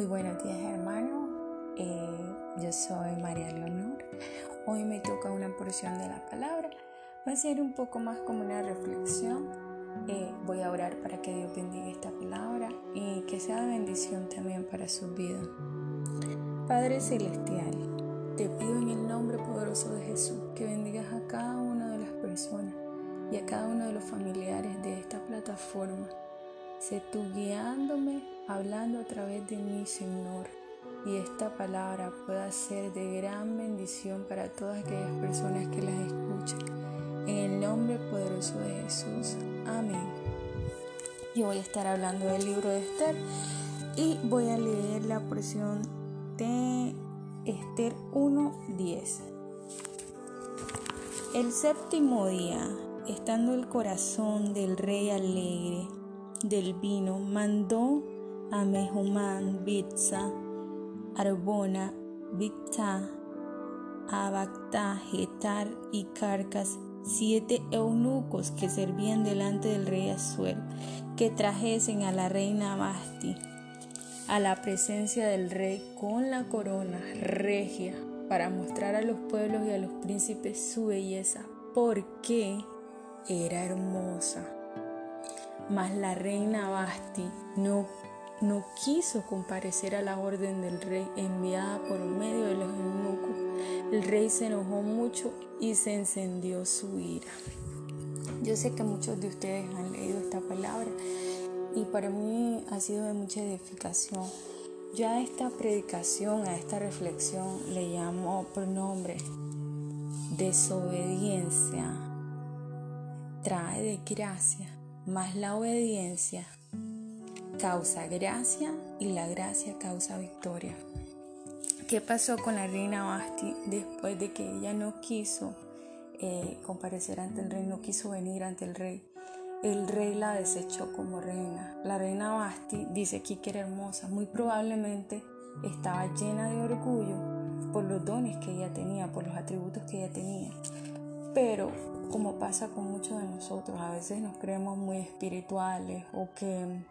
Muy buenos días hermano, eh, yo soy María Leonor. Hoy me toca una porción de la palabra. Va a ser un poco más como una reflexión. Eh, voy a orar para que Dios bendiga esta palabra y que sea de bendición también para su vida. Padre Celestial, te pido en el nombre poderoso de Jesús que bendigas a cada una de las personas y a cada uno de los familiares de esta plataforma Sé tú guiándome, hablando a través de mí, Señor, y esta palabra pueda ser de gran bendición para todas aquellas personas que las escuchen. En el nombre poderoso de Jesús. Amén. Yo voy a estar hablando del libro de Esther y voy a leer la porción de Esther 1.10. El séptimo día, estando el corazón del rey alegre, del vino, mandó a Mehumán, Bitza, Arbona, Victa, Abacta, Getar y Carcas, siete eunucos que servían delante del rey Asuer, que trajesen a la reina Basti a la presencia del rey con la corona regia para mostrar a los pueblos y a los príncipes su belleza, porque era hermosa. Mas la reina Basti no, no quiso comparecer a la orden del rey enviada por medio de los eunucos. El rey se enojó mucho y se encendió su ira. Yo sé que muchos de ustedes han leído esta palabra y para mí ha sido de mucha edificación. Yo a esta predicación, a esta reflexión le llamo por nombre desobediencia trae de gracia mas la obediencia causa gracia y la gracia causa victoria. ¿Qué pasó con la reina Basti después de que ella no quiso eh, comparecer ante el rey, no quiso venir ante el rey? El rey la desechó como reina. La reina Basti dice aquí que era hermosa, muy probablemente estaba llena de orgullo por los dones que ella tenía, por los atributos que ella tenía. Pero como pasa con muchos de nosotros, a veces nos creemos muy espirituales o que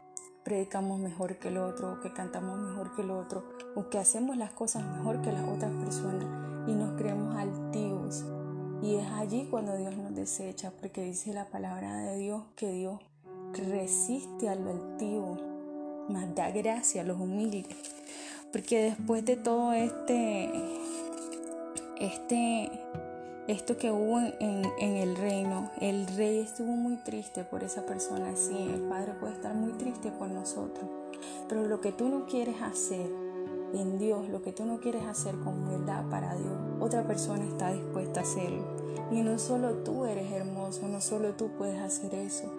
predicamos mejor que el otro, o que cantamos mejor que el otro, o que hacemos las cosas mejor que las otras personas y nos creemos altivos. Y es allí cuando Dios nos desecha, porque dice la palabra de Dios que Dios resiste a lo altivo, mas da gracia a los humildes. Porque después de todo este, este esto que hubo en, el reino, el rey estuvo muy triste por esa persona, sí, el padre puede estar muy triste por nosotros, pero lo que tú no quieres hacer en Dios, lo que tú no quieres hacer con humildad para Dios, otra persona está dispuesta a hacerlo. Y no solo tú eres hermoso, no solo tú puedes hacer eso.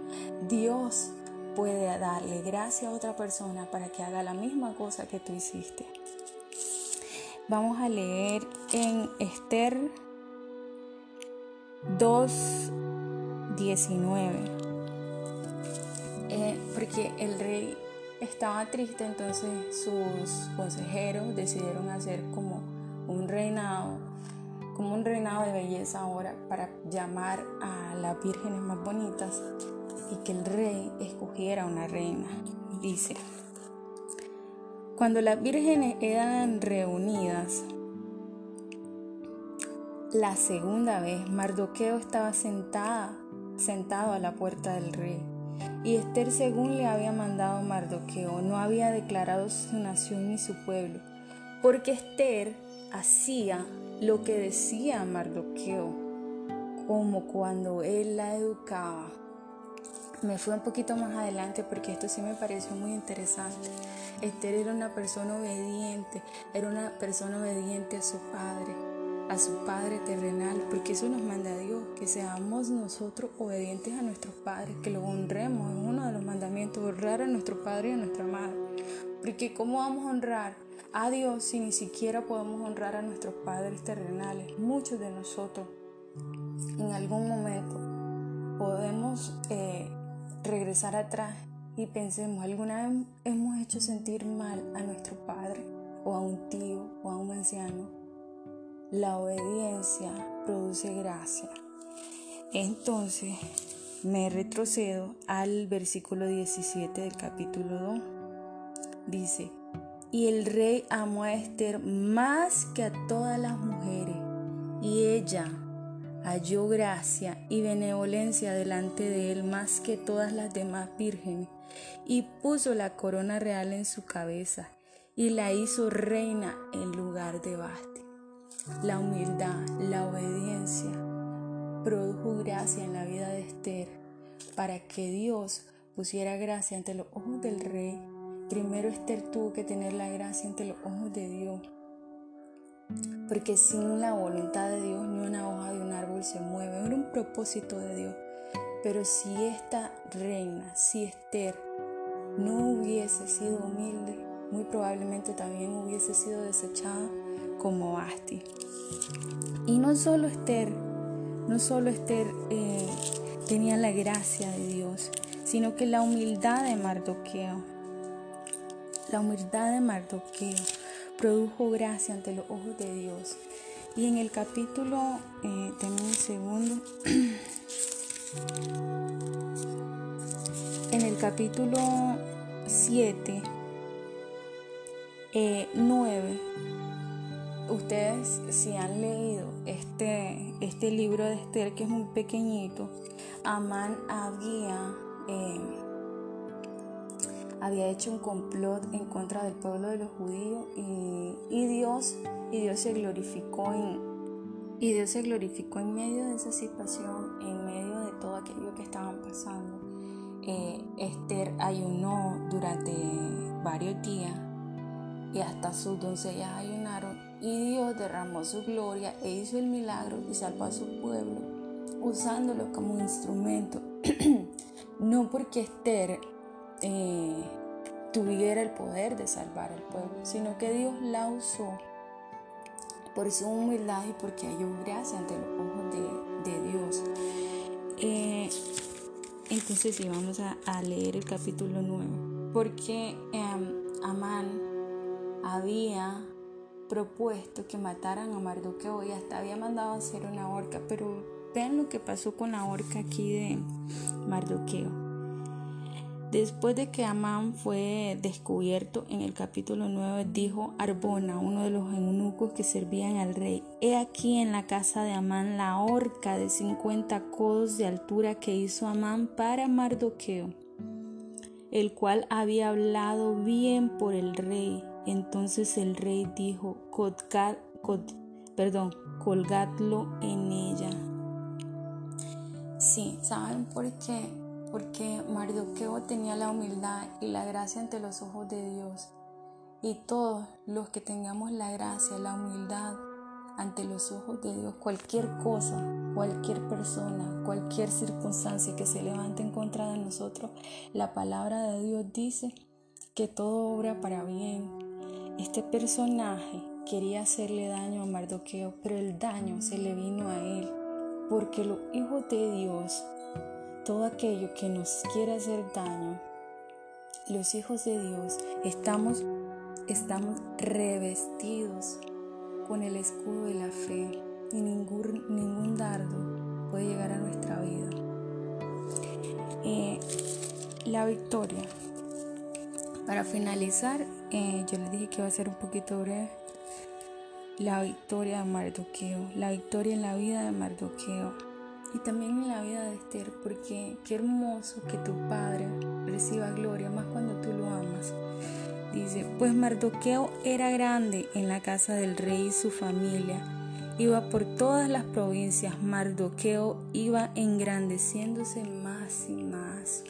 Dios puede darle gracia a otra persona para que haga la misma cosa que tú hiciste. Vamos a leer en Esther 2.19. Eh, porque el rey estaba triste, entonces sus consejeros decidieron hacer como un reinado, como un reinado de belleza ahora para llamar a las vírgenes más bonitas y que el rey escogiera una reina. Dice, cuando las vírgenes eran reunidas, la segunda vez, Mardoqueo estaba sentada, sentado a la puerta del rey. Y Esther, según le había mandado Mardoqueo, no había declarado su nación ni su pueblo, porque Esther hacía lo que decía Mardoqueo, como cuando él la educaba. Me fui un poquito más adelante porque esto sí me pareció muy interesante. Esther era una persona obediente, era una persona obediente a su padre a su Padre terrenal, porque eso nos manda a Dios, que seamos nosotros obedientes a nuestros padres, que lo honremos, es uno de los mandamientos, honrar a nuestro Padre y a nuestra Madre. Porque ¿cómo vamos a honrar a Dios si ni siquiera podemos honrar a nuestros padres terrenales? Muchos de nosotros en algún momento podemos eh, regresar atrás y pensemos, ¿alguna vez hemos hecho sentir mal a nuestro padre o a un tío o a un anciano? La obediencia produce gracia. Entonces me retrocedo al versículo 17 del capítulo 2. Dice, Y el rey amó a Esther más que a todas las mujeres, y ella halló gracia y benevolencia delante de él más que todas las demás vírgenes, y puso la corona real en su cabeza, y la hizo reina en lugar de Basti. La humildad, la obediencia, produjo gracia en la vida de Esther, para que Dios pusiera gracia ante los ojos del rey. Primero Esther tuvo que tener la gracia ante los ojos de Dios porque sin la voluntad de Dios ni una hoja de un árbol se mueve. Era un propósito de Dios. Pero si esta reina, si Esther, no hubiese sido humilde, muy probablemente también hubiese sido desechada como Basti. Y no solo Esther, no solo Esther eh, tenía la gracia de Dios, sino que la humildad de Mardoqueo, la humildad de Mardoqueo produjo gracia ante los ojos de Dios. Y en el capítulo, eh, un segundo, en el capítulo 7, 9, eh, ustedes si han leído este, este libro de Esther, que es muy pequeñito, Amán había... Eh, había hecho un complot en contra del pueblo de los judíos y, Dios y Dios se glorificó en y Dios se glorificó en medio de esa situación, en medio de todo aquello que estaban pasando. Eh, Esther ayunó durante varios días y hasta sus doncellas ayunaron y Dios derramó su gloria e hizo el milagro y salvó a su pueblo usándolo como instrumento. no porque Esther eh, tuviera el poder de salvar al pueblo, sino que Dios la usó por su humildad y porque halló gracia ante los ojos de, Dios. Eh, entonces sí, vamos a, leer el capítulo 9, porque em, Amán había propuesto que mataran a Mardoqueo y hasta había mandado hacer una horca, pero vean lo que pasó con la horca aquí de Mardoqueo. Después de que Amán fue descubierto en el capítulo 9, dijo Arbona, uno de los eunucos que servían al rey, he aquí en la casa de Amán la horca de 50 codos de altura que hizo Amán para Mardoqueo, el cual había hablado bien por el rey. Entonces el rey dijo, perdón, colgadlo en ella. Sí, ¿saben por qué? porque Mardoqueo tenía la humildad y la gracia ante los ojos de Dios. Y todos los que tengamos la gracia, la humildad ante los ojos de Dios, cualquier cosa, cualquier persona, cualquier circunstancia que se levante en contra de nosotros, la palabra de Dios dice que todo obra para bien. Este personaje quería hacerle daño a Mardoqueo, pero el daño se le vino a él, porque los hijos de Dios todo aquello que nos quiere hacer daño, los hijos de Dios estamos, estamos revestidos con el escudo de la fe y ningún, ningún dardo puede llegar a nuestra vida. Eh, la victoria. Para finalizar, eh, yo les dije que iba a ser un poquito breve. La victoria de Mardoqueo, la victoria en la vida de Mardoqueo y también en la vida de Esther, porque qué hermoso que tu padre reciba gloria, más cuando tú lo amas. Dice, pues Mardoqueo era grande en la casa del rey y su familia. Iba por todas las provincias. Mardoqueo iba engrandeciéndose más y más.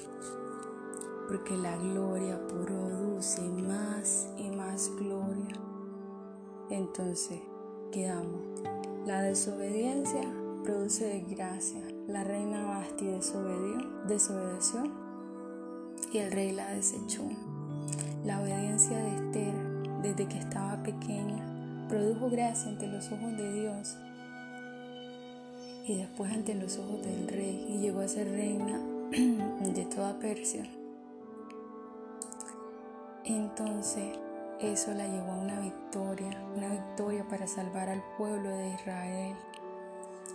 Porque la gloria produce más y más gloria. Entonces, quedamos. La desobediencia produce desgracia. La reina Basti desobedeció y el rey la desechó. La obediencia de Esther desde que estaba pequeña produjo gracia ante los ojos de Dios y después ante los ojos del rey y llegó a ser reina de toda Persia. Entonces eso la llevó a una victoria, una victoria para salvar al pueblo de Israel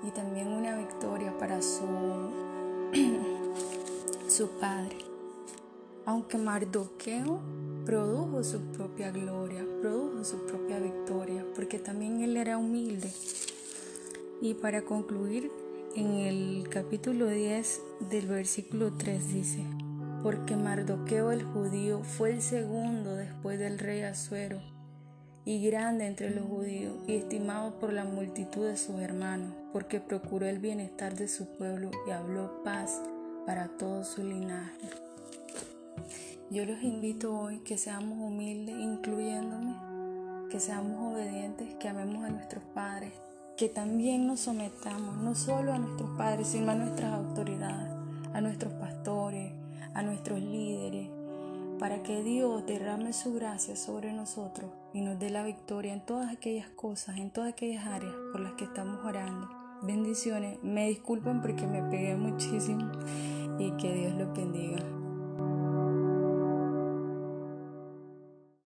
y también una victoria para su, su padre. aunque Mardoqueo produjo su propia gloria, produjo su propia victoria, porque también él era humilde. Y para concluir, en el capítulo 10 del versículo 3 dice, porque Mardoqueo el judío fue el segundo después del rey Asuero, y grande entre los judíos, y estimado por la multitud de sus hermanos, porque procuró el bienestar de su pueblo y habló paz para todo su linaje. Yo los invito hoy que seamos humildes, incluyéndome, que seamos obedientes, que amemos a nuestros padres, que también nos sometamos no solo a nuestros padres, sino a nuestras autoridades, a nuestros pastores, a nuestros líderes, para que Dios derrame su gracia sobre nosotros y nos dé la victoria en todas aquellas cosas, en todas aquellas áreas por las que estamos orando. Bendiciones, me disculpen porque me pegué muchísimo y que Dios los bendiga.